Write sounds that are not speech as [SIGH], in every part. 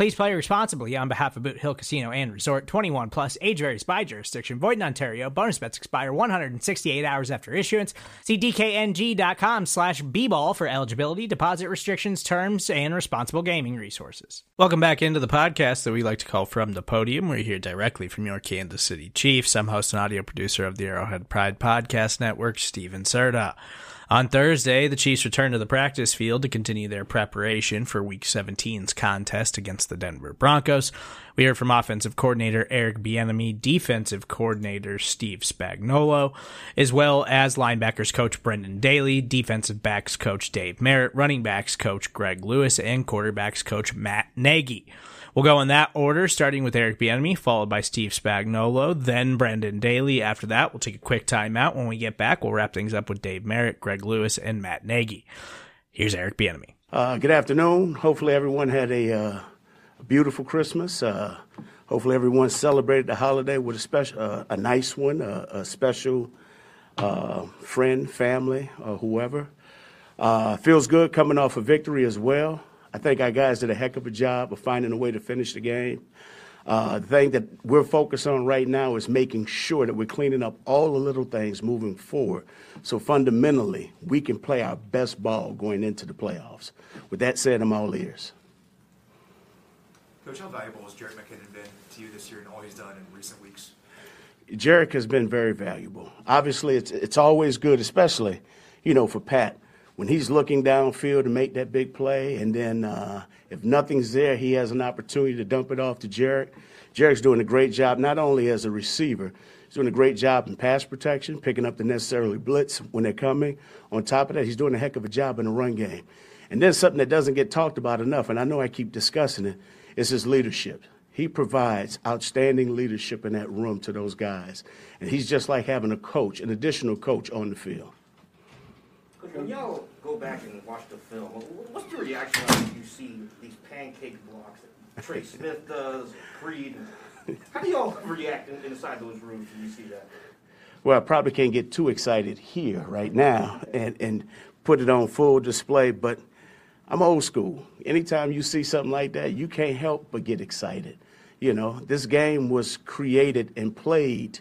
Please play responsibly on behalf of Boot Hill Casino and Resort 21 plus age varies by jurisdiction. Void in Ontario. Bonus bets expire 168 hours after issuance. See DKNG.com slash B-ball for eligibility, deposit restrictions, terms, and responsible gaming resources. Welcome back into the podcast that we like to call From the Podium. We're here directly from your Kansas City Chiefs. I'm host and audio producer of the Arrowhead Pride Podcast Network, Steven Serta. On Thursday, the Chiefs returned to the practice field to continue their preparation for Week 17's contest against the Denver Broncos. We heard from offensive coordinator Eric Bieniemy, defensive coordinator Steve Spagnuolo, as well as linebackers coach Brendan Daly, defensive backs coach Dave Merritt, running backs coach Greg Lewis, and quarterbacks coach Matt Nagy. We'll go in that order, starting with Eric Bieniemy, followed by Steve Spagnuolo, then Brendan Daly. After that, we'll take a quick timeout. When we get back, we'll wrap things up with Dave Merritt, Greg Lewis, and Matt Nagy. Here's Eric Bieniemy. Uh, good afternoon. Hopefully, everyone had a, uh, beautiful Christmas. Uh, hopefully, everyone celebrated the holiday with a special, uh, a nice one, a special uh, friend, family, or whoever. Uh, feels good coming off a victory as well. I think our guys did a heck of a job of finding a way to finish the game. Uh, the thing that we're focused on right now is making sure that we're cleaning up all the little things moving forward. So fundamentally, we can play our best ball going into the playoffs. With that said, I'm all ears. Coach, how valuable has Jerick McKinnon been to you this year and all he's done in recent weeks? Jerick has been very valuable. Obviously, it's it's always good, especially you know for Pat when he's looking downfield to make that big play, and then uh, if nothing's there, he has an opportunity to dump it off to Jerick. Jerick's doing a great job, not only as a receiver, he's doing a great job in pass protection, picking up the necessary blitz when they're coming. On top of that, he's doing a heck of a job in the run game. And then something that doesn't get talked about enough, and I know I keep discussing it, is his leadership. He provides outstanding leadership in that room to those guys. And he's just like having a coach, an additional coach on the field. Go back and watch the film, what's your reaction when you see these pancake blocks that Trey Smith does, Creed? How do y'all react inside those rooms when you see that? Well, I probably can't get too excited here right now and, and put it on full display, but I'm old school. Anytime you see something like that, you can't help but get excited. You know, this game was created and played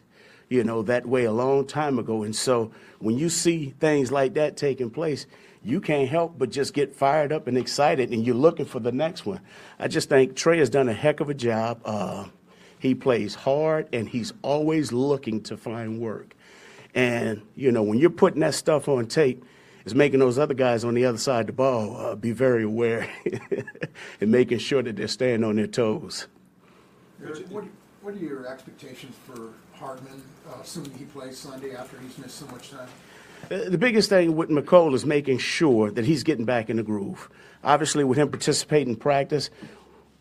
you know, that way a long time ago. And so when you see things like that taking place, you can't help but just get fired up and excited, and you're looking for the next one. I just think Trey has done a heck of a job. Uh, he plays hard, and he's always looking to find work. And, you know, when you're putting that stuff on tape, it's making those other guys on the other side of the ball uh, be very aware [LAUGHS] and making sure that they're staying on their toes. What, what are your expectations for Hardman, uh, assuming he plays Sunday after he's missed so much time? The biggest thing with Mecole is making sure that he's getting back in the groove. Obviously, with him participating in practice,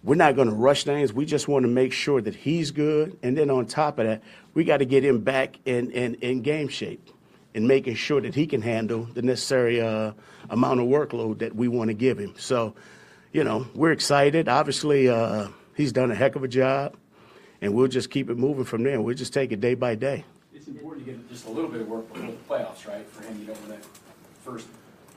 we're not going to rush things. We just want to make sure that he's good. And then on top of that, we got to get him back in, in, in game shape and making sure that he can handle the necessary uh, amount of workload that we want to give him. So, you know, we're excited. Obviously, uh, he's done a heck of a job and we'll just keep it moving from there. We'll just take it day by day. It's important to get just a little bit of work before the playoffs, right? For him, you don't want that first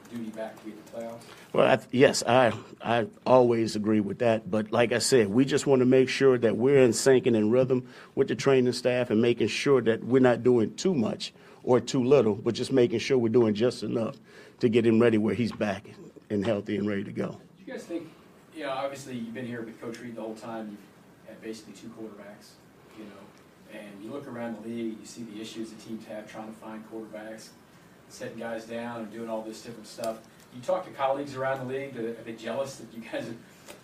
duty back to get the playoffs. Well, I, yes, I I always agree with that. But like I said, we just want to make sure that we're in sync and in rhythm with the training staff and making sure that we're not doing too much or too little, but just making sure we're doing just enough to get him ready where he's back and healthy and ready to go. Do you guys think? You know, obviously you've been here with Coach Reid the whole time. You've had basically two quarterbacks, you know. And you look around the league, you see the issues the teams have trying to find quarterbacks. setting guys down and doing all this different stuff. You talk to colleagues around the league, are they jealous that you guys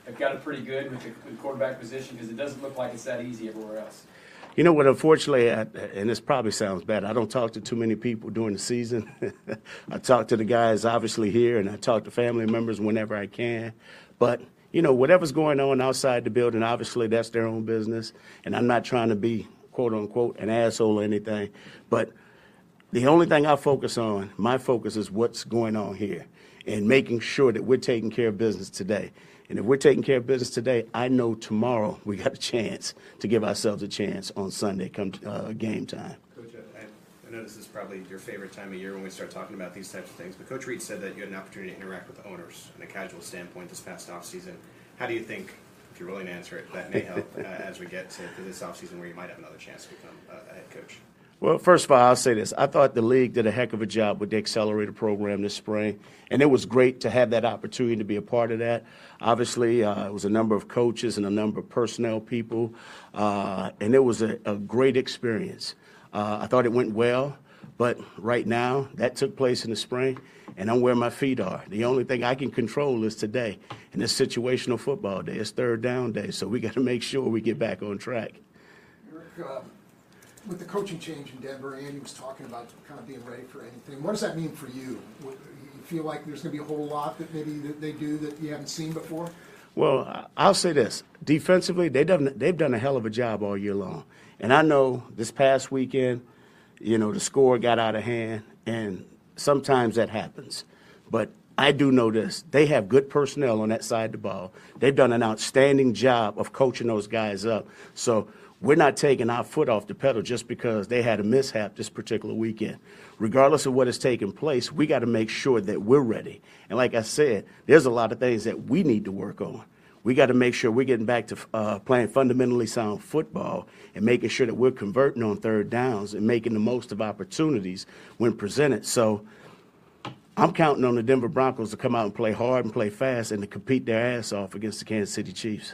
have, got it pretty good with the quarterback position? Because it doesn't look like it's that easy everywhere else. You know what? Unfortunately, I, and this probably sounds bad. I don't talk to too many people during the season. [LAUGHS] I talk to the guys obviously here, and I talk to family members whenever I can. But you know, whatever's going on outside the building, obviously that's their own business. And I'm not trying to be quote unquote an asshole or anything. But the only thing I focus on, my focus is what's going on here and making sure that we're taking care of business today. And if we're taking care of business today, I know tomorrow we got a chance to give ourselves a chance on Sunday come uh, game time. Coach, I, I know this is probably your favorite time of year when we start talking about these types of things, but Coach Reid said that you had an opportunity to interact with the owners in a casual standpoint this past offseason. How do you think, if you're willing to answer it, that may help uh, as we get to, to this offseason where you might have another chance to become a, a head coach? Well, first of all, I'll say this. I thought the league did a heck of a job with the accelerator program this spring, and it was great to have that opportunity to be a part of that. Obviously, uh, it was a number of coaches and a number of personnel people, uh, and it was a, a great experience. Uh, I thought it went well, but right now, that took place in the spring, and I'm where my feet are. The only thing I can control is today, and it's situational football day. It's third down day, so we [LAUGHS] got to make sure we get back on track. Eric, uh, with the coaching change in Denver, Andy was talking about kind of being ready for anything. What does that mean for you? You feel like there's going to be a whole lot that maybe that they do that you haven't seen before? Well, I'll say this: defensively, they done they've done a hell of a job all year long. And I know this past weekend, you know, the score got out of hand, and sometimes that happens. But I do know this: they have good personnel on that side of the ball. They've done an outstanding job of coaching those guys up. So we're not taking our foot off the pedal just because they had a mishap this particular weekend. Regardless of what has taken place, we got to make sure that we're ready. And like I said, there's a lot of things that we need to work on. We got to make sure we're getting back to uh, playing fundamentally sound football and making sure that we're converting on third downs and making the most of opportunities when presented. So I'm counting on the Denver Broncos to come out and play hard and play fast and to compete their ass off against the Kansas City Chiefs.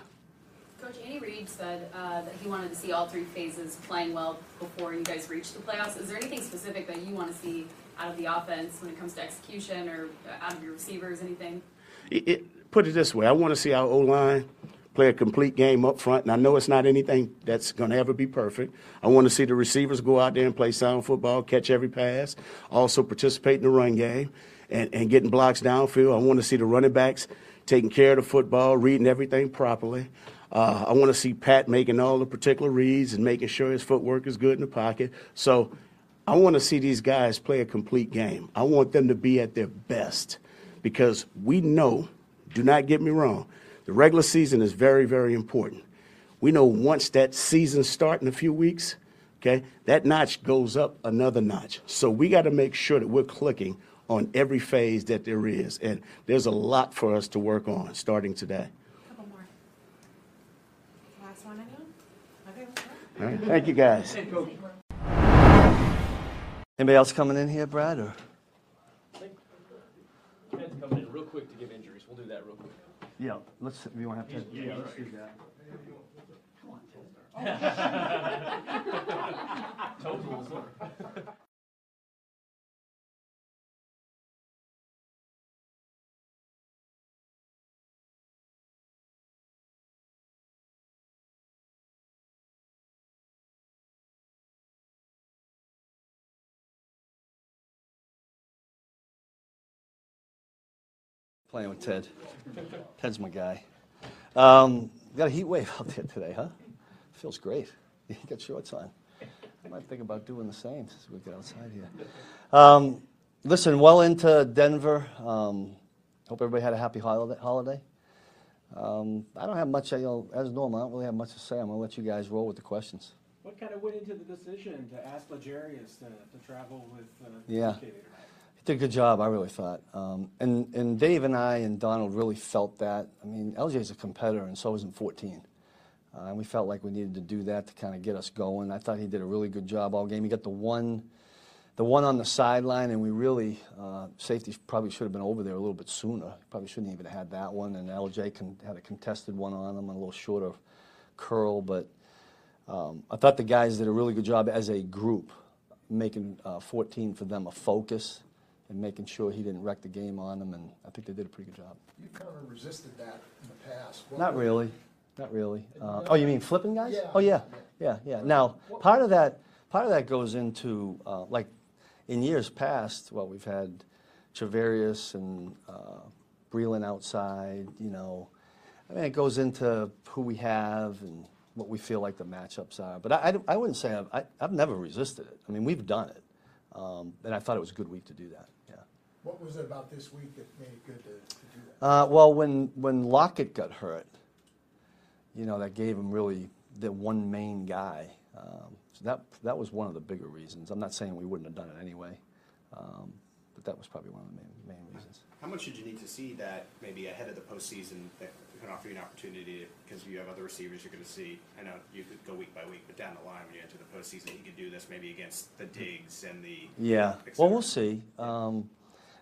Coach Andy Reid said uh, that he wanted to see all three phases playing well before you guys reach the playoffs. Is there anything specific that you want to see out of the offense when it comes to execution or uh, out of your receivers, anything? it, it, put it this way: I want to see our O line play a complete game up front, and I know it's not anything that's going to ever be perfect. I want to see the receivers go out there and play sound football, catch every pass, also participate in the run game, and, and getting blocks downfield. I want to see the running backs taking care of the football, reading everything properly. Uh, I want to see Pat making all the particular reads and making sure his footwork is good in the pocket. So I want to see these guys play a complete game. I want them to be at their best because we know, do not get me wrong, the regular season is very, very important. We know once that season starts in a few weeks, okay, that notch goes up another notch. So we got to make sure that we're clicking on every phase that there is. And there's a lot for us to work on starting today. Couple more. Last one, anyone? Okay. All right. Thank you, guys. Anybody else coming in here, Brad? Or Ted's coming in real quick to give injuries. We'll do that real quick. Yeah, let's. You want to have to? Yeah, let's do that. [LAUGHS] [LAUGHS] Playing with Ted. Ted's my guy. Um, got a heat wave [LAUGHS] out there today, huh? Feels great. [LAUGHS] You got shorts on. I might think about doing the same as we get outside here. Um, listen, well into Denver. Um, hope everybody had a happy holiday. Um, I don't have much, you know, as normal, I don't really have much to say. I'm going to let you guys roll with the questions. What kind of went into the decision to ask L'Jarius to, to travel with uh, Yeah. Did a good job, I really thought. Um, and, and Dave and I and Donald really felt that. I mean, LJ's a competitor, and so isn't 14. Uh, and we felt like we needed to do that to kind of get us going. I thought he did a really good job all game. He got the one, the one on the sideline, and we really, uh, safety probably should have been over there a little bit sooner. Probably shouldn't even have had that one. And LJ con- had a contested one on him, a little shorter curl. But um, I thought the guys did a really good job as a group, making uh, 14 for them a focus and making sure he didn't wreck the game on them, and I think they did a pretty good job. You've kind of resisted that in the past. What Not really, not really. Uh, oh, you mean flipping guys? Yeah, Oh, yeah, yeah. yeah. Now, part of that, part of that goes into, uh, like, in years past, well, we've had Charvarius and uh, Breeland outside, you know. I mean, it goes into who we have and what we feel like the matchups are. But I, I, I wouldn't say I've, I, I've never resisted it. I mean, we've done it. Um, and I thought it was a good week to do that, yeah. What was it about this week that made it good to, to do that? Uh, well, when, when Lockett got hurt, you know, that gave him really the one main guy. Um, so that, that was one of the bigger reasons. I'm not saying we wouldn't have done it anyway, um, but that was probably one of the main, main reasons. How much did you need to see that maybe ahead of the postseason that can offer you an opportunity because you have other receivers you're going to see? I know you could go week by week, but down the line when you enter the postseason, you could do this maybe against the Diggs and the Yeah, well, we'll see. Um,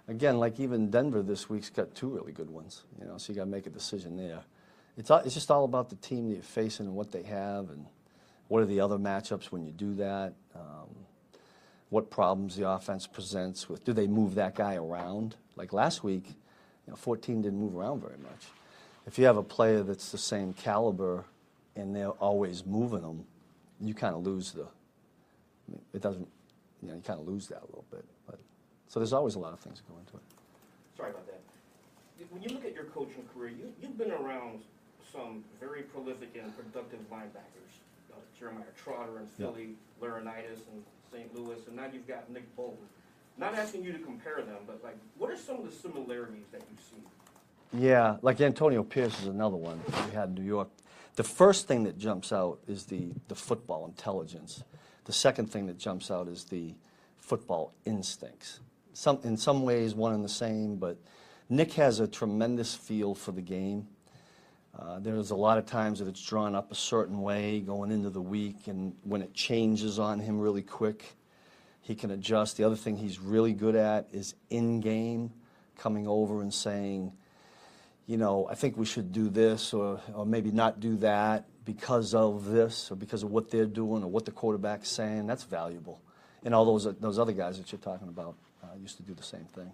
again, like even Denver this week's got two really good ones, you know, so you got to make a decision there. It's, all, it's just all about the team that you're facing and what they have and what are the other matchups when you do that. Um, what problems the offense presents with, do they move that guy around? Like last week, you know, 14 didn't move around very much. If you have a player that's the same caliber and they're always moving them, you kind of lose the, I mean, it doesn't, you know, you kind of lose that a little bit. But so there's always a lot of things that go into it. Sorry about that. When you look at your coaching career, you, you've been around some very prolific and productive linebackers. Uh, Jeremiah Trotter in Yeah. Philly, Laurinaitis in St. Louis, and now you've got Nick Bolton. Not asking you to compare them, but like, what are some of the similarities that you see? Yeah, like Antonio Pierce is another one we had in New York. The first thing that jumps out is the, the football intelligence. The second thing that jumps out is the football instincts. Some, in some ways, one and the same, but Nick has a tremendous feel for the game. Uh, there's a lot of times that it's drawn up a certain way going into the week, and when it changes on him really quick, he can adjust. The other thing he's really good at is in game, coming over and saying, you know, I think we should do this or, or maybe not do that because of this or because of what they're doing or what the quarterback's saying. That's valuable. And all those, those other guys that you're talking about uh, used to do the same thing.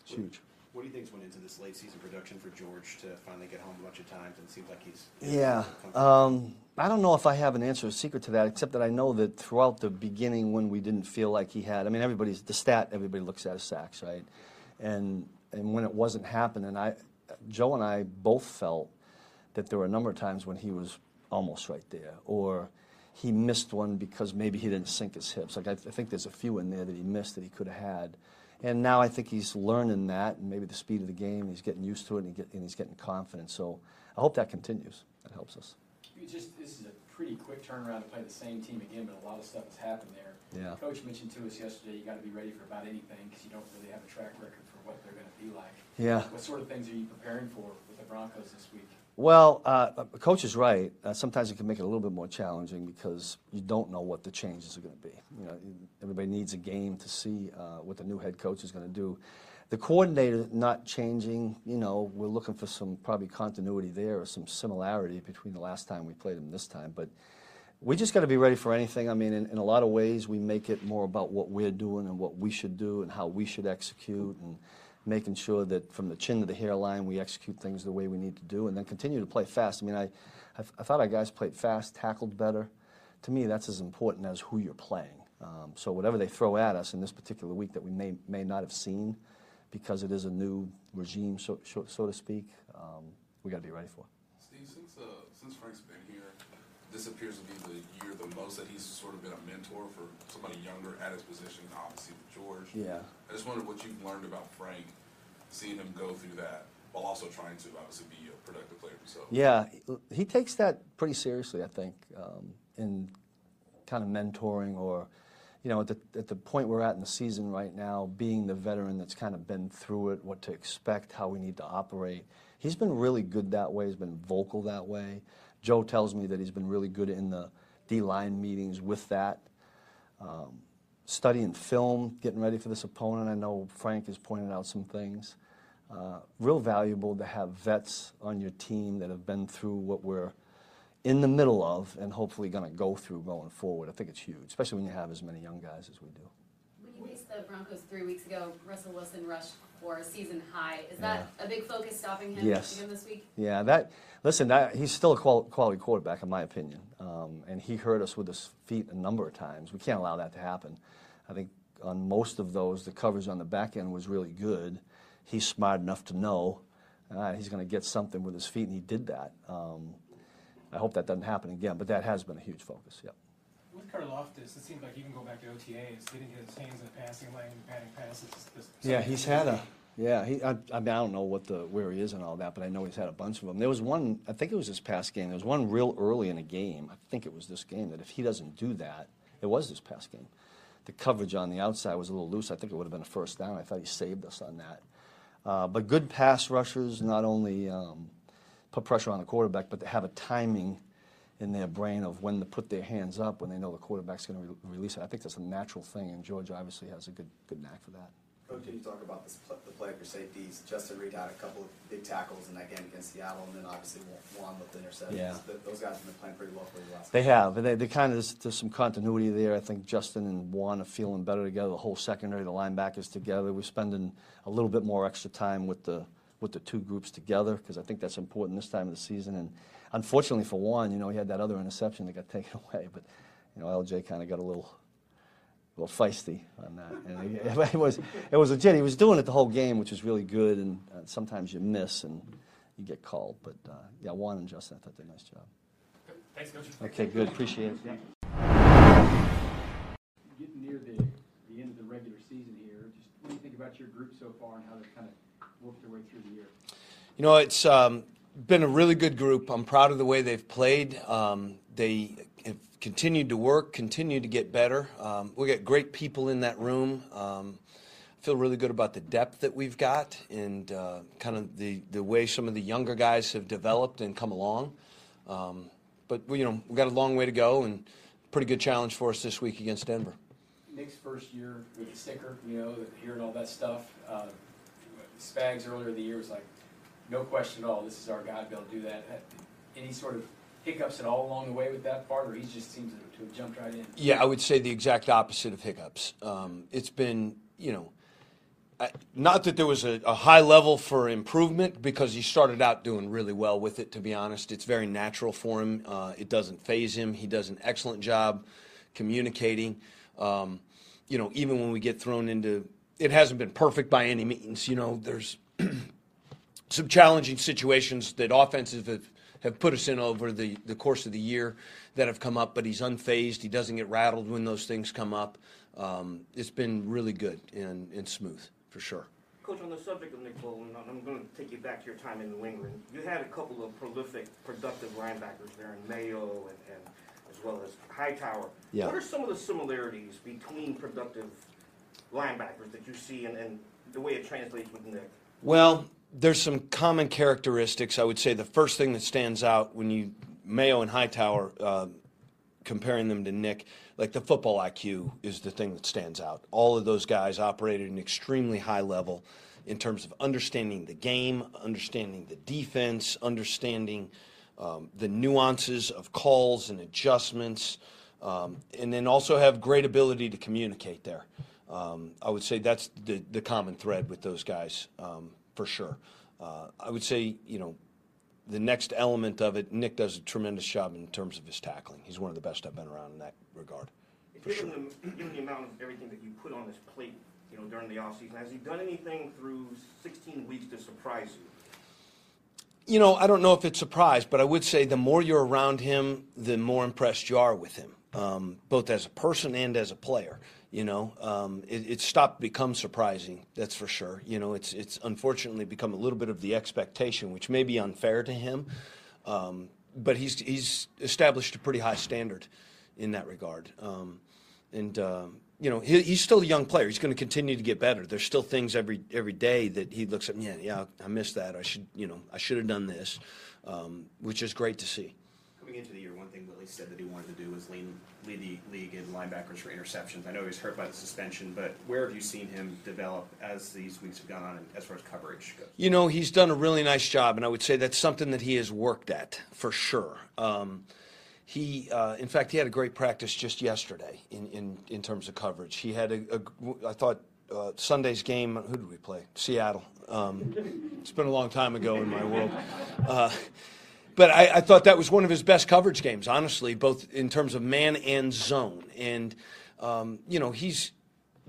It's huge. What do you think went into this late season production for George to finally get home a bunch of times and it seems like he's Yeah. Um, I don't know if I have an answer, a secret to that, except that I know that throughout the beginning when we didn't feel like he had, I mean, everybody's, the stat everybody looks at is sacks, right? And, and when it wasn't happening, I, Joe and I both felt that there were a number of times when he was almost right there, or he missed one because maybe he didn't sink his hips. Like I, th- I think there's a few in there that he missed that he could have had. And now I think he's learning that, and maybe the speed of the game, he's getting used to it, and, he get, and he's getting confident. So I hope that continues. That helps us. You just, this is a pretty quick turnaround to play the same team again, but a lot of stuff has happened there. Yeah. Coach mentioned to us yesterday, you gotta be ready for about anything, because you don't really have a track record for what they're gonna be like. Yeah. What sort of things are you preparing for with the Broncos this week? Well, uh, coach is right. Uh, sometimes it can make it a little bit more challenging because you don't know what the changes are going to be. You know, everybody needs a game to see uh, what the new head coach is going to do. The coordinator not changing. You know, we're looking for some probably continuity there or some similarity between the last time we played them this time. But we just got to be ready for anything. I mean, in, in a lot of ways, we make it more about what we're doing and what we should do and how we should execute and making sure that from the chin to the hairline we execute things the way we need to do and then continue to play fast. I mean, I, I, I thought our guys played fast, tackled better. To me, that's as important as who you're playing. Um, so whatever they throw at us in this particular week that we may, may not have seen because it is a new regime, so, so, so to speak, um, we got to be ready for it. Steve, since uh, since Frank's been here, this appears to be the year the most that he's sort of been a mentor for somebody younger at his position, obviously with George. Yeah. I just wondered what you've learned about Frank, seeing him go through that while also trying to obviously be a productive player himself. Yeah, he takes that pretty seriously, I think, um, in kind of mentoring or, you know, at the, at the point we're at in the season right now, being the veteran that's kind of been through it, what to expect, how we need to operate. He's been really good that way. He's been vocal that way. Joe tells me that he's been really good in the D-line meetings with that. Um, studying film, getting ready for this opponent. I know Frank has pointed out some things. Uh, real valuable to have vets on your team that have been through what we're in the middle of and hopefully going to go through going forward. I think it's huge, especially when you have as many young guys as we do. When you faced the Broncos three weeks ago, Russell Wilson rushed for a season high. Is that a big focus stopping him Yes. again this week? Yeah, that. Listen, that, he's still a qual- quality quarterback, in my opinion, um, and he hurt us with his feet a number of times. We can't allow that to happen. I think on most of those, the coverage on the back end was really good. He's smart enough to know uh, he's going to get something with his feet, and he did that. Um, I hope that doesn't happen again, but that has been a huge focus. Yep. With Karlaftis, it seems like even go back to OTAs, getting his hands in the passing lane, batting passes. this- Yeah, he's had a. Yeah, he. I, I mean, I don't know what the where he is and all that, but I know he's had a bunch of them. There was one. I think it was this past game. There was one real early in a game. I think it was this game that if he doesn't do that, it was this past game. The coverage on the outside was a little loose. I think it would have been a first down. I thought he saved us on that. Uh, but good pass rushers not only um, put pressure on the quarterback, but they have a timing in their brain of when to put their hands up when they know the quarterback's going to re- release it. I think that's a natural thing, and George obviously has a good good knack for that. Coach, you talk about this, the play for safeties. Justin Reid had a couple of big tackles in that game against Seattle, and then obviously Juan with the interceptions. Yeah. Those guys have been playing pretty well for the last. They have. They, they kind of there's, there's some continuity there. I think Justin and Juan are feeling better together. The whole secondary, the linebackers together. We're spending a little bit more extra time with the with the two groups together because I think that's important this time of the season. And unfortunately for Juan, you know, he had that other interception that got [LAUGHS] taken away. But you know, LJ kind of got a little a little feisty on that. And it, [LAUGHS] it was it was legit. He was doing it the whole game, which was really good. And uh, sometimes you miss and you get called. But uh, yeah, Juan and Justin, I thought they did a nice job. Thanks, Coach. Okay, good. Appreciate it. Yeah. Getting near the, the end of the regular season here, just what do you think about your group so far and how they've kind of worked their way through the year? You know, it's um, been a really good group. I'm proud of the way they've played. Um, they have continued to work, continued to get better. Um, we got great people in that room. Um, I feel really good about the depth that we've got and uh, kind of the, the way some of the younger guys have developed and come along. Um, but, you know, we've got a long way to go and pretty good challenge for us this week against Denver. Nick's first year with the sticker, you know, hearing all that stuff. Uh, Spags earlier in the year was like, no question at all, this is our guy to be able to do that. Any sort of hiccups at all along the way with that part, or he just seems to, have jumped right in? Yeah, I would say the exact opposite of hiccups. Um, it's been, you know, not that there was a, a high level for improvement because he started out doing really well with it, to be honest. It's very natural for him. Uh, it doesn't phase him. He does an excellent job communicating. Um, you know, even when we get thrown into, it hasn't been perfect by any means. You know, there's [CLEARS THROAT] some challenging situations that offenses have, have put us in over the, the course of the year that have come up, but he's unfazed. He doesn't get rattled when those things come up. Um, it's been really good and, and smooth, for sure. Coach, on the subject of Nick Bolton, I'm going to take you back to your time in New England. You had a couple of prolific, productive linebackers there in Mayo and, and as well as Hightower. Yeah. What are some of the similarities between productive linebackers that you see and, and the way it translates with Nick? Well, there's some common characteristics. I would say the first thing that stands out when you Mayo and Hightower uh, comparing them to Nick, like the football IQ is the thing that stands out. All of those guys operated at an extremely high level in terms of understanding the game, understanding the defense, understanding um, the nuances of calls and adjustments, um, and then also have great ability to communicate there. Um, I would say that's the, the common thread with those guys um, for sure. Uh, I would say, you know, the next element of it, Nick does a tremendous job in terms of his tackling. He's one of the best I've been around in that regard. For Given, sure. the, given [CLEARS THROAT] the amount of everything that you put on his plate, you know, during the offseason, has he done anything through 16 weeks to surprise you? You know, I don't know if it's surprise, but I would say the more you're around him, the more impressed you are with him, um, both as a person and as a player. You know, um, it, stopped to become surprising. That's for sure. You know, it's it's unfortunately become a little bit of the expectation, which may be unfair to him. Um, but he's he's established a pretty high standard in that regard. Um, and um, you know, he, he's still a young player. He's going to continue to get better. There's still things every every day that he looks at. Yeah, yeah, I missed that. I should, you know, I should have done this, um, which is great to see. Coming into the year, one thing Willie said that he wanted to do was lead, lead the league in linebackers for interceptions. I know he was hurt by the suspension, but where have you seen him develop as these weeks have gone on as far as coverage goes? You know, he's done a really nice job, and I would say that's something that he has worked at for sure. Um, He, uh, in fact, he had a great practice just yesterday in, in, in terms of coverage. He had a, a I thought uh, Sunday's game. Who did we play? Seattle. Um, it's been a long time ago in my world. Uh, but I, I, thought that was one of his best coverage games, honestly, both in terms of man and zone. And um, you know, he's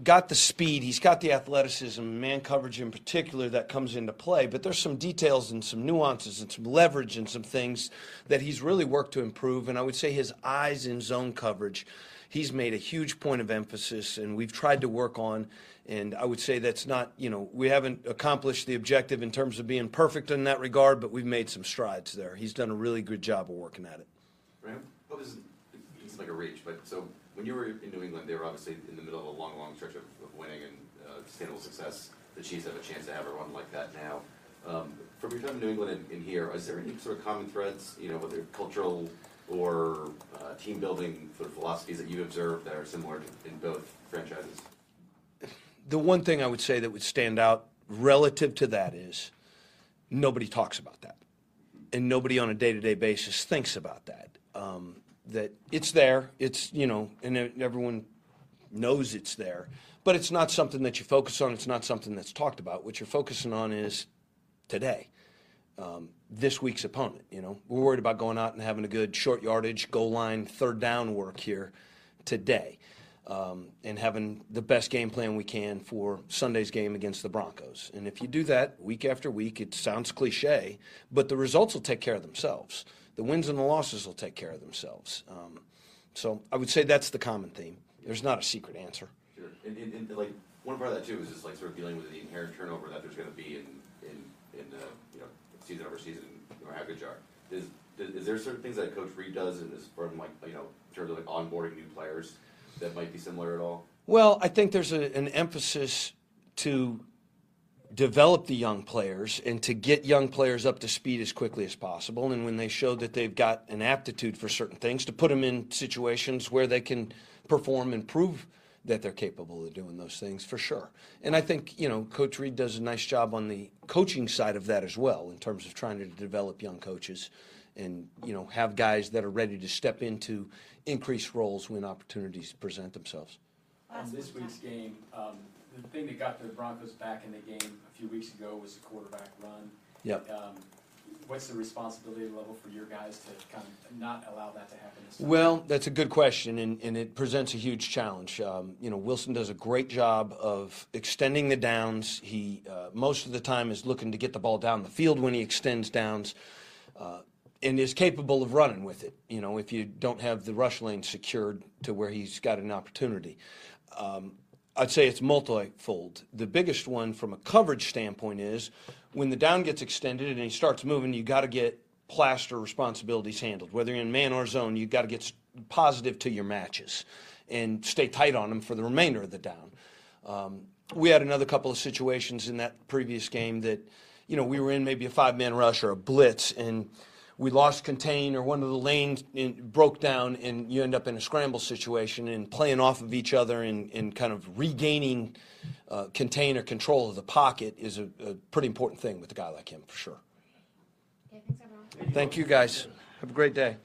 got the speed, he's got the athleticism, man coverage in particular, that comes into play. But there's some details and some nuances and some leverage and some things that he's really worked to improve. And I would say his eyes in zone coverage, he's made a huge point of emphasis, and we've tried to work on. And I would say that's not, you know, we haven't accomplished the objective in terms of being perfect in that regard, but we've made some strides there. He's done a really good job of working at it. Graham, what was, it's like a reach, but so when you were in New England, they were obviously in the middle of a long, long stretch of, of winning and uh, sustainable success. The Chiefs have a chance to have a run like that now. Um, from your time in New England and, and, here, is there any sort of common threads, you know, whether cultural or uh, team building sort of philosophies that you've observed that are similar in both franchises? The one thing I would say that would stand out relative to that is nobody talks about that. And nobody on a day to day basis thinks about that. Um, that it's there. It's you know, and everyone knows it's there, but it's not something that you focus on. It's not something that's talked about. What you're focusing on is today, um, this week's opponent. You know, we're worried about going out and having a good short yardage, goal line, third down work here today. Um, and having the best game plan we can for Sunday's game against the Broncos. And if you do that week after week, it sounds cliche, but the results will take care of themselves the wins and the losses will take care of themselves. Um, so I would say that's the common theme. There's not a secret answer. Sure. And, and, and, like one part of that too is just like sort of dealing with the inherent turnover that there's going to be in in in uh, you know season over season or how good you are. Is, is there certain things that Coach Reid does in this from like you know in terms of like onboarding new players that might be similar at all? Well, I think there's a, an emphasis to develop the young players and to get young players up to speed as quickly as possible. And when they show that they've got an aptitude for certain things, to put them in situations where they can perform and prove that they're capable of doing those things for sure. And I think, you know, Coach Reid does a nice job on the coaching side of that as well in terms of trying to develop young coaches and, you know, have guys that are ready to step into increased roles when opportunities present themselves. On this week's game, um, the thing that got the Broncos back in the game a few weeks ago was the quarterback run. Yep. Um, what's the responsibility level for your guys to kind of not allow that to happen? Well, that's a good question, and, and it presents a huge challenge. Um, you know, Wilson does a great job of extending the downs. He uh, most of the time is looking to get the ball down the field when he extends downs. Uh, and is capable of running with it, you know, if you don't have the rush lane secured to where he's got an opportunity. Um, I'd say it's multifold. The biggest one from a coverage standpoint is when the down gets extended and he starts moving, you got to get plaster responsibilities handled. Whether you're in man or zone, you got to get positive to your matches and stay tight on them for the remainder of the down. Um, we had another couple of situations in that previous game that, you know, we were in maybe a five man rush or a blitz and we lost contain or one of the lanes in, broke down and you end up in a scramble situation and playing off of each other and, and kind of regaining uh, contain or control of the pocket is a, a, pretty important thing with a guy like him for sure. Thank you guys. Have a great day.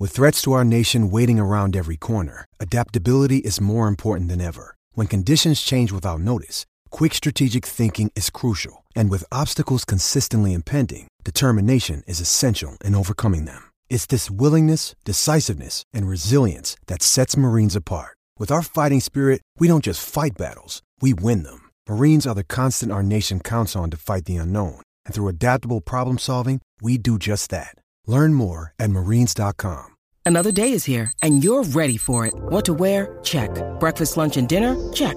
With threats to our nation waiting around every corner, adaptability is more important than ever. When conditions change without notice, quick strategic thinking is crucial. And with obstacles consistently impending, determination is essential in overcoming them. It's this willingness, decisiveness, and resilience that sets Marines apart. With our fighting spirit, we don't just fight battles, we win them. Marines are the constant our nation counts on to fight the unknown. And through adaptable problem solving, we do just that. Learn more at marines.com. Another day is here, and you're ready for it. What to wear? Check. Breakfast, lunch, and dinner? Check.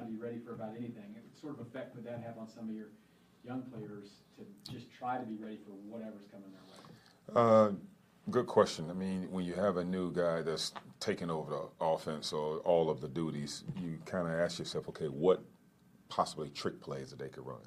to be ready for about anything. What sort of effect would that have on some of your young players to just try to be ready for whatever's coming their way? Uh, good question. I mean, when you have a new guy that's taking over the offense or all of the duties, you kind of ask yourself, okay, what possibly trick plays that they could run?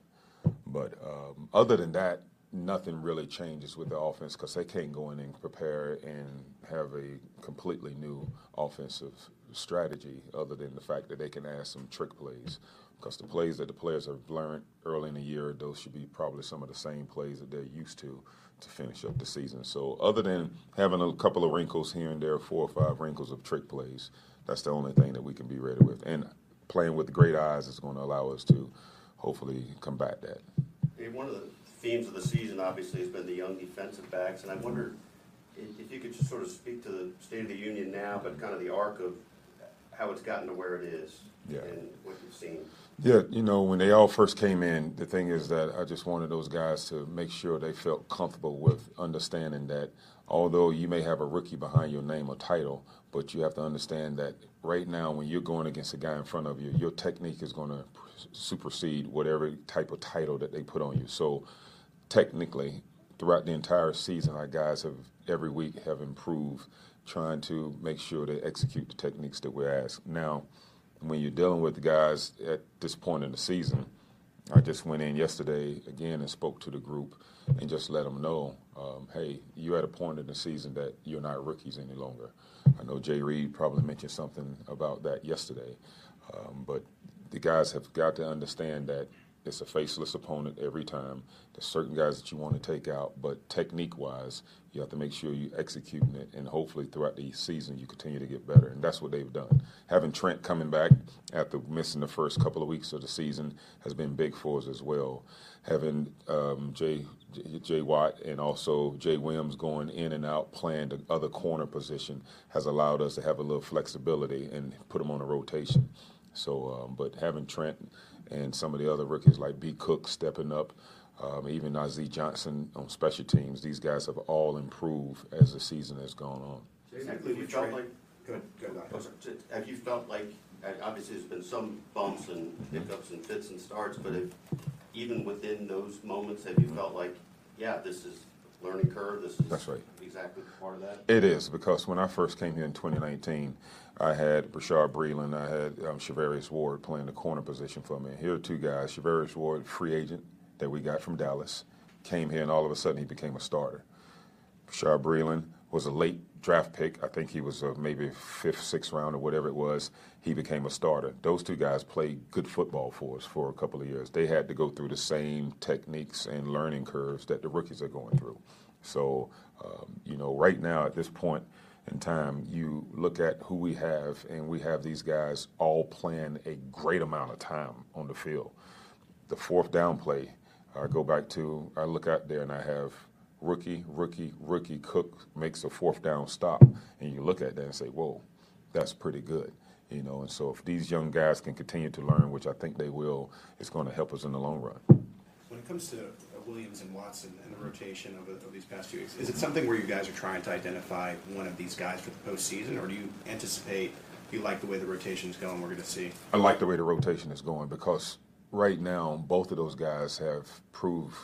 But um, other than that, nothing really changes with the offense because they can't go in and prepare and have a completely new offensive strategy other than the fact that they can add some trick plays. Because the plays that the players have learned early in the year, those should be probably some of the same plays that they're used to to finish up the season. So, other than having a couple of wrinkles here and there, four or five wrinkles of trick plays, that's the only thing that we can be ready with. And playing with great eyes is going to allow us to hopefully combat that. Hey, one of the themes of the season obviously has been the young defensive backs, and I wonder if if you could just sort of speak to the state of the union now, but kind of the arc of how it's gotten to where it is Yeah. and what you've seen. Yeah, you know, when they all first came in, the thing is that I just wanted those guys to make sure they felt comfortable with understanding that although you may have a rookie behind your name or title, but you have to understand that right now when you're going against a guy in front of you, your technique is going to supersede whatever type of title that they put on you. So technically, throughout the entire season, our guys have every week have improved, trying to make sure they execute the techniques that we're asked. Now, when you're dealing with guys at this point in the season, I just went in yesterday again and spoke to the group and just let them know, um, hey, you're at a point in the season that you're not rookies any longer. I know Jay Reid probably mentioned something about that yesterday, um, but the guys have got to understand that it's a faceless opponent every time. There's certain guys that you want to take out, but technique-wise, you have to make sure you're executing it, and hopefully throughout the season you continue to get better, and that's what they've done. Having Trent coming back after missing the first couple of weeks of the season has been big for us as well. Having um, Jay, Jay Watt and also Jay Williams going in and out playing the other corner position has allowed us to have a little flexibility and put them on a rotation. So, um, but having Trent and some of the other rookies like B. Cook stepping up, um, even Nazeeh Johnson on special teams, these guys have all improved as the season has gone on. Exactly. Have you felt like, Good, good. Oh, have you felt like, uh, obviously there's been some bumps and mm-hmm. hiccups and fits and starts, but if, even within those moments, have you mm-hmm. felt like, yeah, this is learning curve, this is That's right. exactly part of that? It is because when I first came here in 2019, I had Bashaud Breeland, I had um, Charvarius Ward playing the corner position for me. Here are two guys. Charvarius Ward, free agent that we got from Dallas, came here and all of a sudden he became a starter. Bashaud Breeland was a late draft pick. I think he was maybe fifth, sixth round or whatever it was. He became a starter. Those two guys played good football for us for a couple of years. They had to go through the same techniques and learning curves that the rookies are going through. So, um, you know, right now at this point in time, you look at who we have, and we have these guys all playing a great amount of time on the field. The fourth down play, I go back to, I look out there and I have rookie, rookie, rookie. Cook makes a fourth down stop, and you look at that and say, "Whoa, that's pretty good." You know, and so if these young guys can continue to learn, which I think they will, it's going to help us in the long run. When it comes to Williams and Watson and the rotation of, of these past two weeks, is it something where you guys are trying to identify one of these guys for the postseason, or do you anticipate you like the way the rotation is going? We're going to see. I like the way the rotation is going because right now both of those guys have proved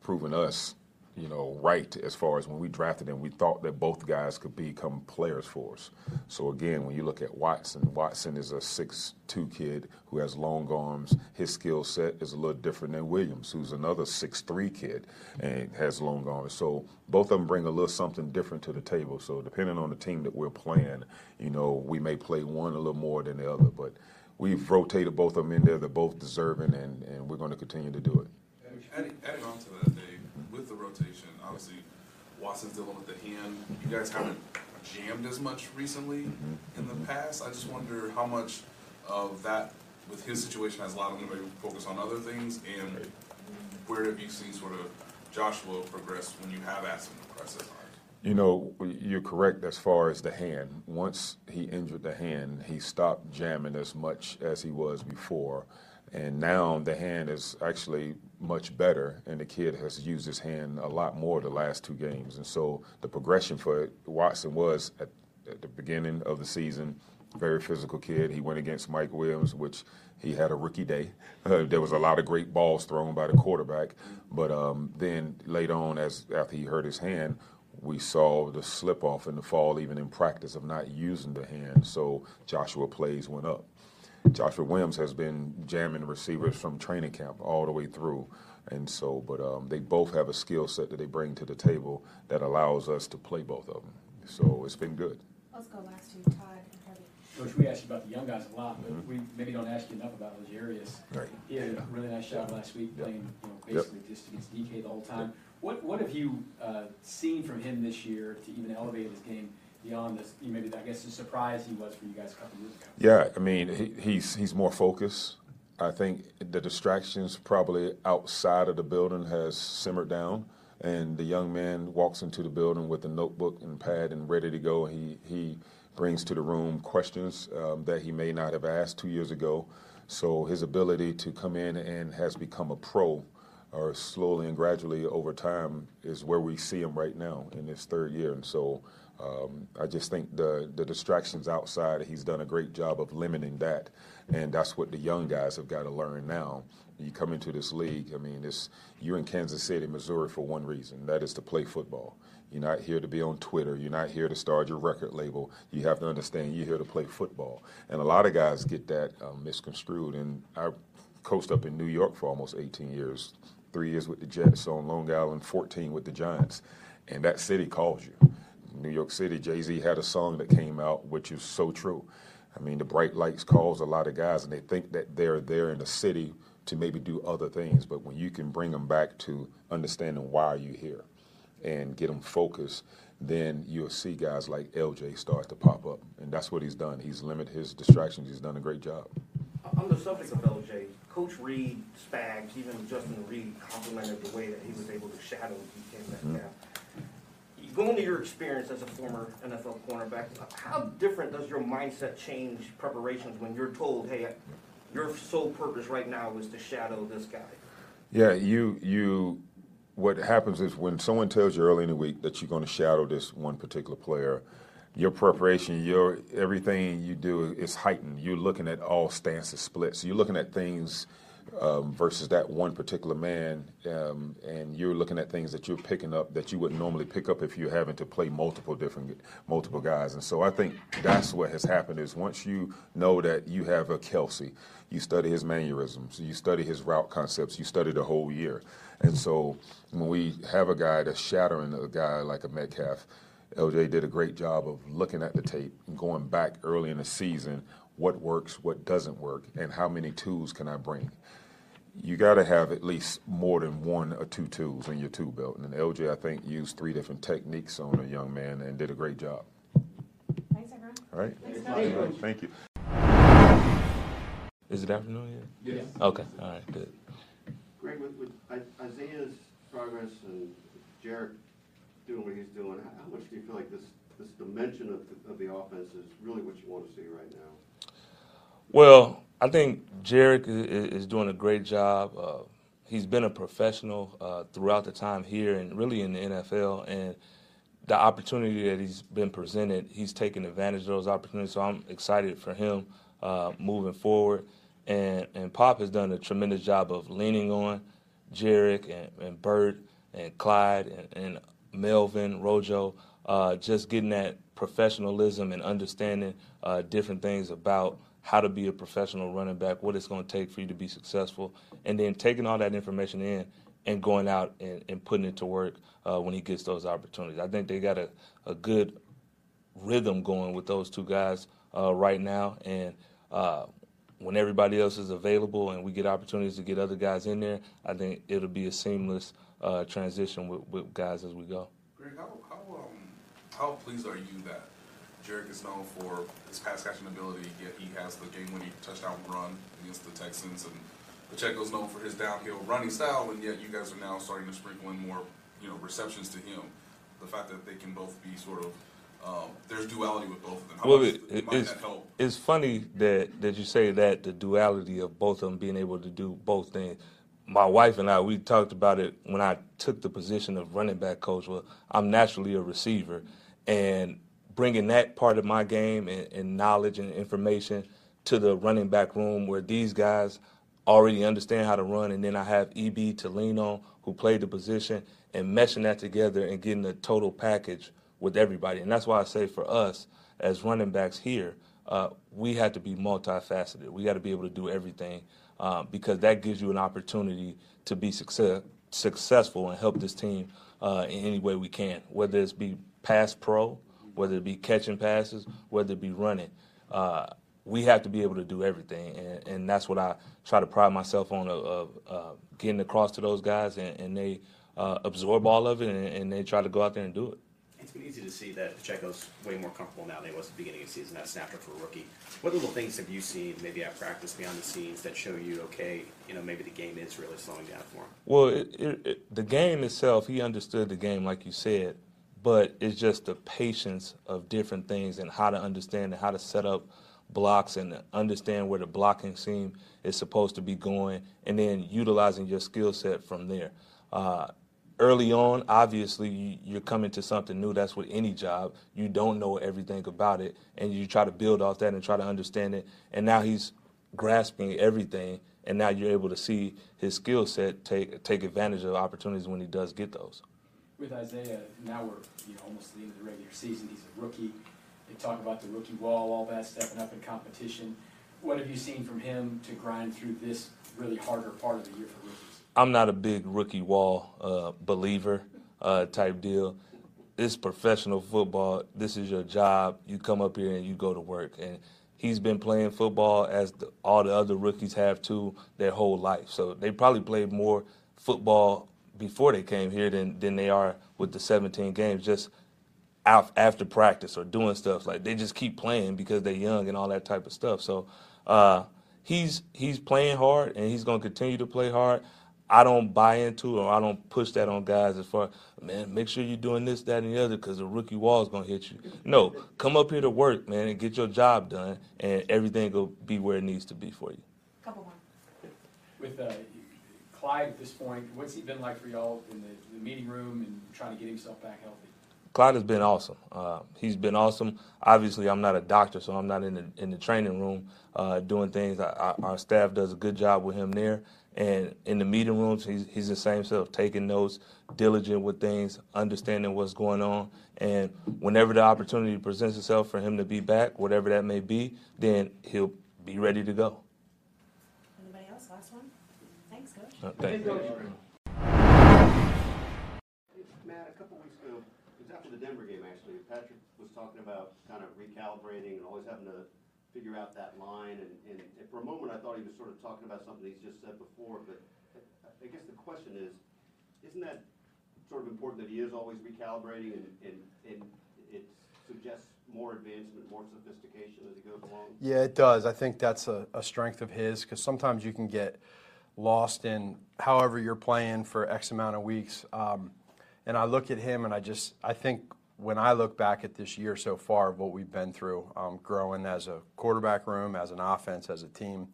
proven us, you know, right as far as when we drafted them, we thought that both guys could become players for us. So again, when you look at Watson, Watson is a six-two kid who has long arms. His skill set is a little different than Williams, who's another six-three kid and has long arms. So both of them bring a little something different to the table. So depending on the team that we're playing, you know, we may play one a little more than the other, but we've rotated both of them in there. They're both deserving, and, and we're going to continue to do it. Adding, adding on to that, Dave, with the rotation, obviously Watson's dealing with the hand. You guys haven't jammed as much recently mm-hmm. in the past. I just wonder how much of that, with his situation, has allowed him to maybe focus on other things, and where have you seen sort of Joshua progress when you have asked him to press his arms? You know, you're correct as far as the hand. Once he injured the hand, he stopped jamming as much as he was before. And now the hand is actually much better, and the kid has used his hand a lot more the last two games. And so the progression for Watson was at, at the beginning of the season, very physical kid. He went against Mike Williams, which he had a rookie day. Uh, [LAUGHS] there was a lot of great balls thrown by the quarterback, but um, then later on, as after he hurt his hand, we saw the slip off in the fall, even in practice of not using the hand. So Joshua plays went up. Joshua Williams has been jamming receivers from training camp all the way through. And so, but um, they both have a skill set that they bring to the table that allows us to play both of them. So it's been good. Let's go last to Todd and Harvey. Coach, we ask you about the young guys a lot, but we maybe don't ask you enough about L'Jarius. Right. He had a really nice job last week Yep. playing, you know, Yep. basically just against DK the whole time. What, what have you uh, seen from him this year to even elevate his game beyond this, maybe, I guess, the surprise he was for you guys a couple years ago? Yeah, I mean, he, he's he's more focused. I think the distractions probably outside of the building has simmered down, and the young man walks into the building with a notebook and pad and ready to go. He he brings to the room questions um, that he may not have asked two years ago. So his ability to come in and has become a pro, or slowly and gradually over time, is where we see him right now in his third year. And so um, I just think the the distractions outside, he's done a great job of limiting that, and that's what the young guys have got to learn now. You come into this league, I mean, it's you're in Kansas City, Missouri for one reason, that is to play football. You're not here to be on Twitter. You're not here to start your record label. You have to understand you're here to play football. And a lot of guys get that um, misconstrued. And I coached up in New York for almost 18 years, three years with the Jets on Long Island, 14 with the Giants. And that city calls you. New York City, Jay Z had a song that came out, which is so true. I mean, the bright lights calls a lot of guys, and they think that they're there in the city to maybe do other things. But when you can bring them back to understanding why you're here and get them focused, then you'll see guys like LJ start to pop up. And that's what he's done. He's limited his distractions. He's done a great job. On the subject of LJ, Coach Reid, Spags, even Justin Reid complimented the way that he was able to shadow DK Metcalf. Mm-hmm. Going to your experience as a former NFL cornerback, how different does your mindset change preparations when you're told, hey, your sole purpose right now is to shadow this guy? Yeah, you you. What happens is when someone tells you early in the week that you're going to shadow this one particular player, your preparation, your everything you do is heightened. You're looking at all stances split. So you're looking at things um, versus that one particular man, um, and you're looking at things that you're picking up that you wouldn't normally pick up if you're having to play multiple different multiple guys. And so I think that's what has happened is once you know that you have a Kelce, you study his mannerisms, you study his route concepts, you study the whole year. And so when we have a guy that's shattering a guy like a Metcalf, LJ did a great job of looking at the tape and going back early in the season, what works, what doesn't work, and how many tools can I bring. You got to have at least more than one or two tools in your tool belt. And LJ, I think, used three different techniques on a young man and did a great job. Thanks, everyone. All right? Thanks, All Doug. Thank you. Is it afternoon yet? Yes. Okay, all right, good. Greg, with, with Isiah's progress and Jerick doing what he's doing, how much do you feel like this, this dimension of, the- of the offense is really what you want to see right now? Well, I think Jerick is, is doing a great job. Uh, he's been a professional uh, throughout the time here and really in the NFL. And the opportunity that he's been presented, he's taken advantage of those opportunities. So I'm excited for him uh, moving forward. And, and Pop has done a tremendous job of leaning on Jerick and, and Bert and Clyde and, and Melvin, Rojo, uh, just getting that professionalism and understanding uh, different things about how to be a professional running back, what it's going to take for you to be successful, and then taking all that information in and going out and, and putting it to work uh, when he gets those opportunities. I think they got a, a good rhythm going with those two guys uh, right now, and uh, when everybody else is available and we get opportunities to get other guys in there, I think it'll be a seamless uh, transition with, with guys as we go. Greg, how, how, um, how pleased are you that Jerick is known for his pass catching ability, yet he has the game winning touchdown run against the Texans, and Pacheco's known for his downhill running style, and yet you guys are now starting to sprinkle in more, you know, receptions to him. The fact that they can both be sort of, um, there's duality with both of them. How Well, much it, it's, that help? it's funny that, that you say that the duality of both of them being able to do both things. My wife and I, we talked about it when I took the position of running back coach. Well, I'm naturally a receiver, and bringing that part of my game and, and knowledge and information to the running back room where these guys already understand how to run, and then I have EB to lean on who played the position and meshing that together and getting a total package with everybody. And that's why I say for us as running backs here, uh, we have to be multifaceted. We got to be able to do everything uh, because that gives you an opportunity to be success, successful and help this team uh, in any way we can, whether it's be pass pro, whether it be catching passes, whether it be running. Uh, we have to be able to do everything, and, and that's what I try to pride myself on of, uh, getting across to those guys, and, and they uh, absorb all of it, and, and they try to go out there and do it. It's been easy to see that Pacheco's way more comfortable now than he was at the beginning of the season. That snapper for a rookie. What little things have you seen, maybe at practice, behind the scenes, that show you, okay, you know, maybe the game is really slowing down for him? Well, it, it, it, the game itself, he understood the game, like you said, but it's just the patience of different things and how to understand and how to set up blocks and understand where the blocking seam is supposed to be going, and then utilizing your skill set from there. Uh, early on, obviously, you're coming to something new. That's with any job. You don't know everything about it, and you try to build off that and try to understand it. And now he's grasping everything, and now you're able to see his skill set take take advantage of opportunities when he does get those. With Isiah, now we're you know almost the end of the regular season. He's a rookie. They talk about the rookie wall, all that, stepping up in competition. What have you seen from him to grind through this really harder part of the year for rookies? I'm not a big rookie wall uh, believer uh, type deal. It's professional football. This is your job. You come up here and you go to work. And he's been playing football as the, all the other rookies have too their whole life. So they probably played more football before they came here than than they are with the 17 games. Just after practice or doing stuff like they just keep playing because they're young and all that type of stuff. So uh, he's he's playing hard and he's going to continue to play hard. I don't buy into or I don't push that on guys as far, man, make sure you're doing this, that, and the other because the rookie wall is going to hit you. No, come up here to work, man, and get your job done, and everything will be where it needs to be for you. Couple more. With uh, Clyde at this point, what's he been like for y'all in the, the meeting room and trying to get himself back healthy? Clyde has been awesome. Uh, he's been awesome. Obviously, I'm not a doctor, so I'm not in the in the training room uh, doing things. I, I, our staff does a good job with him there, and in the meeting rooms, he's he's the same self, taking notes, diligent with things, understanding what's going on, and whenever the opportunity presents itself for him to be back, whatever that may be, then he'll be ready to go. Anybody else? Last one? Thanks, Coach. Uh, thank you. Matt, a couple weeks ago, it was after the Denver game actually, Patrick was talking about kind of recalibrating and always having to figure out that line, and, and for a moment I thought he was sort of talking about something he's just said before, but I guess the question is, isn't that sort of important that he is always recalibrating and, and, and it suggests more advancement, more sophistication as he goes along? Yeah, it does. I think that's a, a strength of his because sometimes you can get lost in however you're playing for X amount of weeks. Um, and I look at him and I just, I think when I look back at this year so far of what we've been through, um, growing as a quarterback room, as an offense, as a team,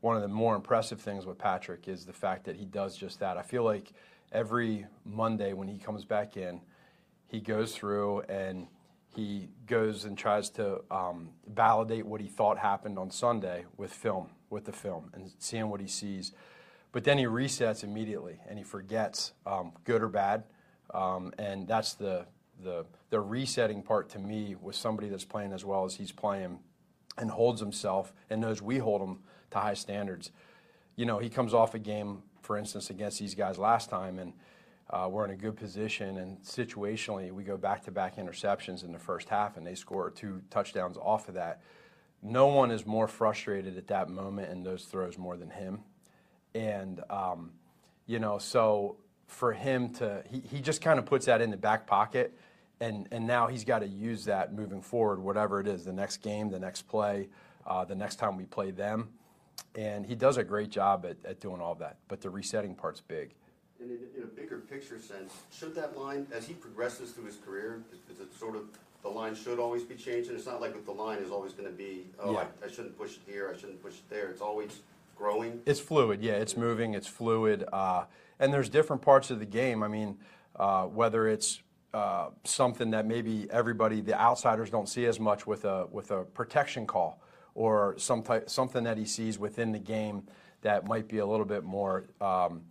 one of the more impressive things with Patrick is the fact that he does just that. I feel like every Monday when he comes back in, he goes through and he goes and tries to um, validate what he thought happened on Sunday with film, with the film, and seeing what he sees. But then he resets immediately and he forgets, um, good or bad. Um, and that's the, the, the resetting part to me with somebody that's playing as well as he's playing and holds himself and knows we hold him to high standards. You know, he comes off a game, for instance, against these guys last time, and uh, we're in a good position. And situationally, we go back to back interceptions in the first half, and they score two touchdowns off of that. No one is more frustrated at that moment in those throws more than him. And, um, you know, so for him to, he, he just kind of puts that in the back pocket. And, and now he's got to use that moving forward, whatever it is the next game, the next play, uh, the next time we play them. And he does a great job at, at doing all that. But the resetting part's big. And in, in a bigger picture sense, should that line, as he progresses through his career, is, is it sort of the line should always be changing? It's not like the line is always going to be, oh, Yeah. I, I shouldn't push it here, I shouldn't push it there. It's always growing. It's fluid, yeah. It's moving. It's fluid, uh, and there's different parts of the game. I mean, uh, whether it's uh, something that maybe everybody, the outsiders, don't see as much with a with a protection call or some type, something that he sees within the game that might be a little bit more, um,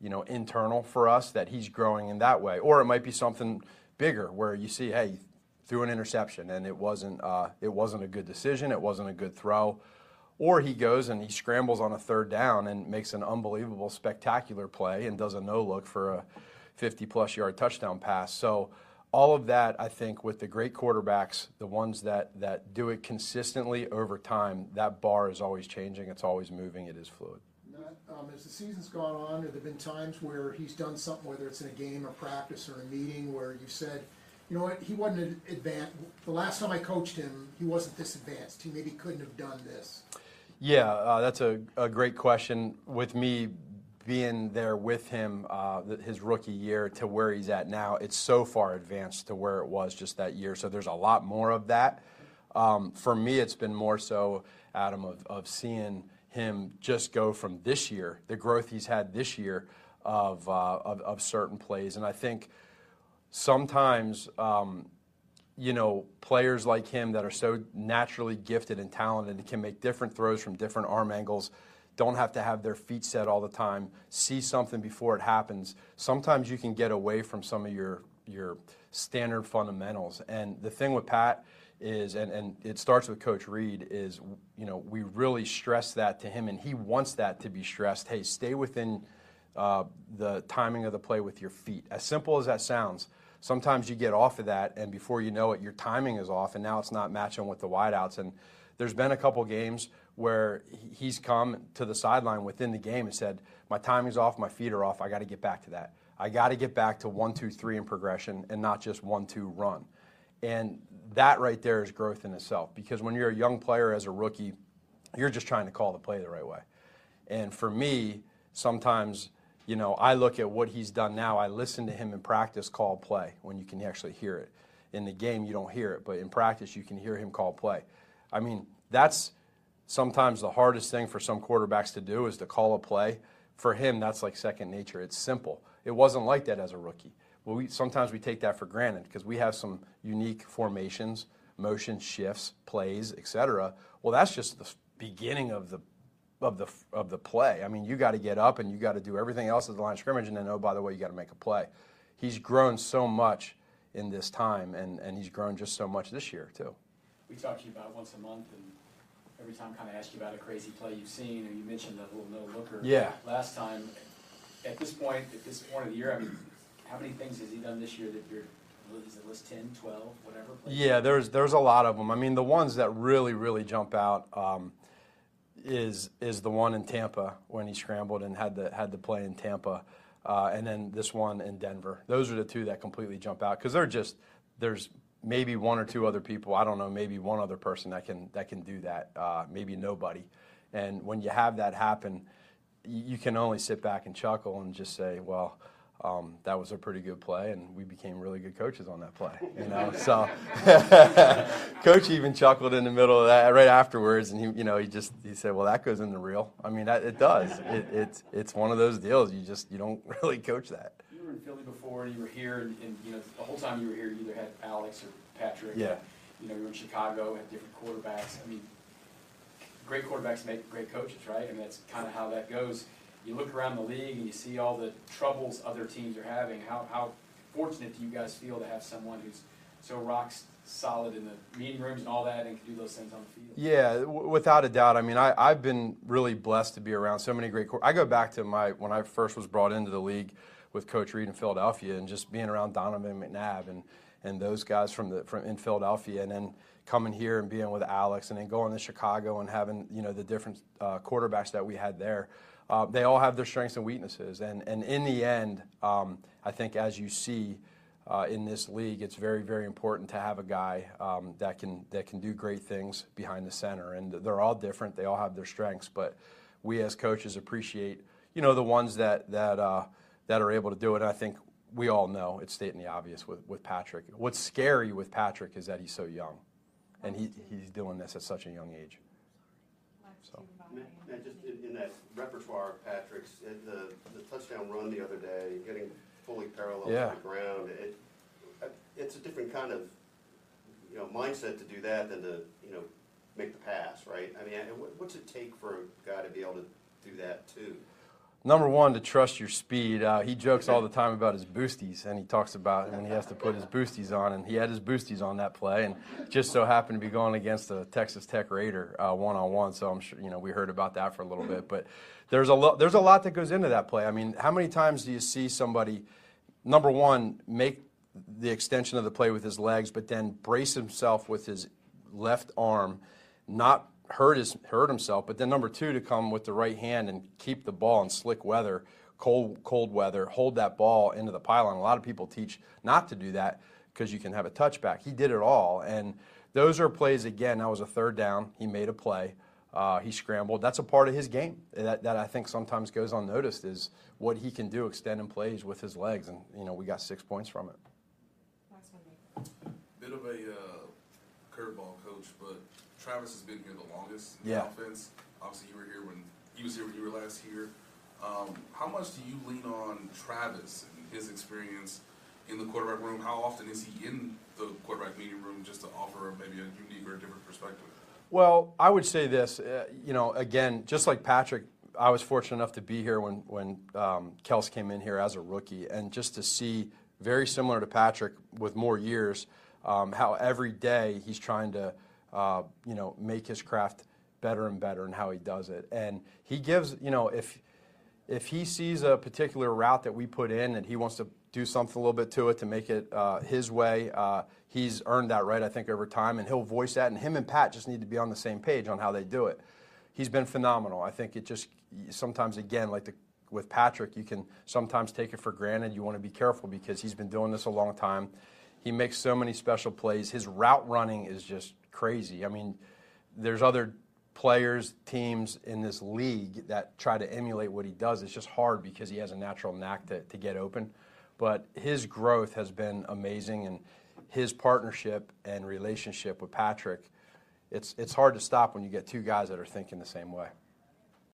you know, internal for us. That he's growing in that way, or it might be something bigger where you see, hey, threw an interception and it wasn't uh, it wasn't a good decision, it wasn't a good throw. Or he goes and he scrambles on a third down and makes an unbelievable, spectacular play and does a no look for a 50 plus yard touchdown pass. So, all of that, I think, with the great quarterbacks, the ones that, that do it consistently over time, that bar is always changing, it's always moving, it is fluid. Um, as the season's gone on, have there been times where he's done something, whether it's in a game or practice or a meeting, where you said, you know what, he wasn't advanced. The last time I coached him, he wasn't this advanced. He maybe couldn't have done this. Yeah, uh, that's a, a great question. With me being there with him uh, his rookie year to where he's at now, it's so far advanced to where it was just that year. So there's a lot more of that. Um, for me, it's been more so, Adam, of, of seeing him just go from this year, the growth he's had this year of, uh, of, of, certain plays. And I think sometimes, um, you know, players like him that are so naturally gifted and talented and can make different throws from different arm angles don't have to have their feet set all the time, see something before it happens. Sometimes you can get away from some of your your standard fundamentals. And the thing with Pat is, and, and it starts with Coach Reid is you know we really stress that to him, and he wants that to be stressed. Hey, stay within uh, the timing of the play with your feet. As simple as that sounds. Sometimes you get off of that, and before you know it, your timing is off, and now it's not matching with the wideouts. And there's been a couple games where he's come to the sideline within the game and said, My timing's off, my feet are off, I got to get back to that. I got to get back to one, two, three in progression and not just one, two run. And that right there is growth in itself because when you're a young player as a rookie, you're just trying to call the play the right way. And for me, sometimes, you know, I look at what he's done now. I listen to him in practice call play when you can actually hear it. In the game, you don't hear it, but in practice, you can hear him call play. I mean, that's sometimes the hardest thing for some quarterbacks to do is to call a play. For him, that's like second nature. It's simple. It wasn't like that as a rookie. Well, we, sometimes we take that for granted because we have some unique formations, motion shifts, plays, etc. Well, that's just the beginning of the of the of the play. I mean, you got to get up and you got to do everything else at the line of scrimmage, and then oh, by the way, you got to make a play. He's grown so much in this time, and and he's grown just so much this year too. We talk to you about once a month, and every time kind of ask you about a crazy play you've seen, or you mentioned the little no looker. Yeah. Last time, at this point, at this point of the year, I mean, how many things has he done this year that you're, is it list 10, 12, whatever? plays? Yeah, there's there's a lot of them. I mean, the ones that really really jump out um, is is the one in Tampa when he scrambled and had the had the play in Tampa, uh, and then this one in Denver. Those are the two that completely jump out because they're just there's maybe one or two other people. I don't know, maybe one other person that can that can do that. Uh, maybe nobody. And when you have that happen, you can only sit back and chuckle and just say, well. Um, that was a pretty good play, and we became really good coaches on that play. You know, [LAUGHS] so [LAUGHS] coach even chuckled in the middle of that right afterwards, and he, you know, he just he said, "Well, that goes in the reel." I mean, that, it does. [LAUGHS] It, it's it's one of those deals. You just you don't really coach that You were in Philly before, and you were here, and, and, you know, the whole time you were here, you either had Alex or Patrick. Yeah. You know, you were in Chicago, had different quarterbacks. I mean, great quarterbacks make great coaches, right? I mean, that's kind of how that goes. You look around the league and you see all the troubles other teams are having. How, how fortunate do you guys feel to have someone who's so rock solid in the meeting rooms and all that and can do those things on the field? Yeah, w- without a doubt. I mean, I, I've been really blessed to be around so many great. I go back to my when I first was brought into the league with Coach Reid in Philadelphia and just being around Donovan McNabb and, and those guys from the from in Philadelphia and then coming here and being with Alex and then going to Chicago and having you know the different uh, quarterbacks that we had there. Uh, they all have their strengths and weaknesses, and and in the end, um, I think as you see. Uh, in this league, it's very, very important to have a guy um, that can that can do great things behind the center, and they're all different. They all have their strengths, but we as coaches appreciate, you know, the ones that that uh, that are able to do it. And I think we all know it's stating the obvious with, with Patrick. What's scary with Patrick is that he's so young, and he, he's doing this at such a young age. So. And just in, in that repertoire of Patrick's, uh, the, the touchdown run the other day, getting fully parallel yeah. to the ground, it, uh, it's a different kind of, you know, mindset to do that than to, you know, make the pass, right? I mean, what- what's it take for a guy to be able to do that too? Number one, to trust your speed. Uh, he jokes all the time about his boosties, and he talks about when he has to put his boosties on, and he had his boosties on that play, and just so happened to be going against a Texas Tech Raider one on one. So I'm sure you know we heard about that for a little bit, but there's a lot there's a lot that goes into that play. I mean, how many times do you see somebody, number one, make the extension of the play with his legs, but then brace himself with his left arm, not hurt his hurt himself, but then number two to come with the right hand and keep the ball in slick weather, cold cold weather, hold that ball into the pylon. A lot of people teach not to do that because you can have a touchback. He did it all, and those are plays again. That was a third down. He made a play. Uh, he scrambled. That's a part of his game that, that I think sometimes goes unnoticed is what he can do extending plays with his legs, and you know we got six points from it. Bit of a uh, curveball, coach, but Travis has been here the longest in Yeah. the offense. Obviously, you were here when he was here when you were last here. Um, how much do you lean on Travis and his experience in the quarterback room? How often is he in the quarterback meeting room just to offer maybe a unique or a different perspective? Well, I would say this. Uh, you know, again, just like Patrick, I was fortunate enough to be here when when um, Kels came in here as a rookie, and just to see very similar to Patrick with more years, um, how every day he's trying to, uh, you know, make his craft better and better, and how he does it. And he gives, you know, if if he sees a particular route that we put in and he wants to do something a little bit to it to make it uh, his way, uh, he's earned that right, I think, over time, and he'll voice that. And him and Pat just need to be on the same page on how they do it. He's been phenomenal. I think it just sometimes, again, like the, with Patrick, you can sometimes take it for granted. You want to be careful because he's been doing this a long time. He makes so many special plays. His route running is just crazy. I mean, there's other players, teams in this league that try to emulate what he does. It's just hard because he has a natural knack to, to get open. But his growth has been amazing, and his partnership and relationship with Patrick, it's, it's hard to stop when you get two guys that are thinking the same way.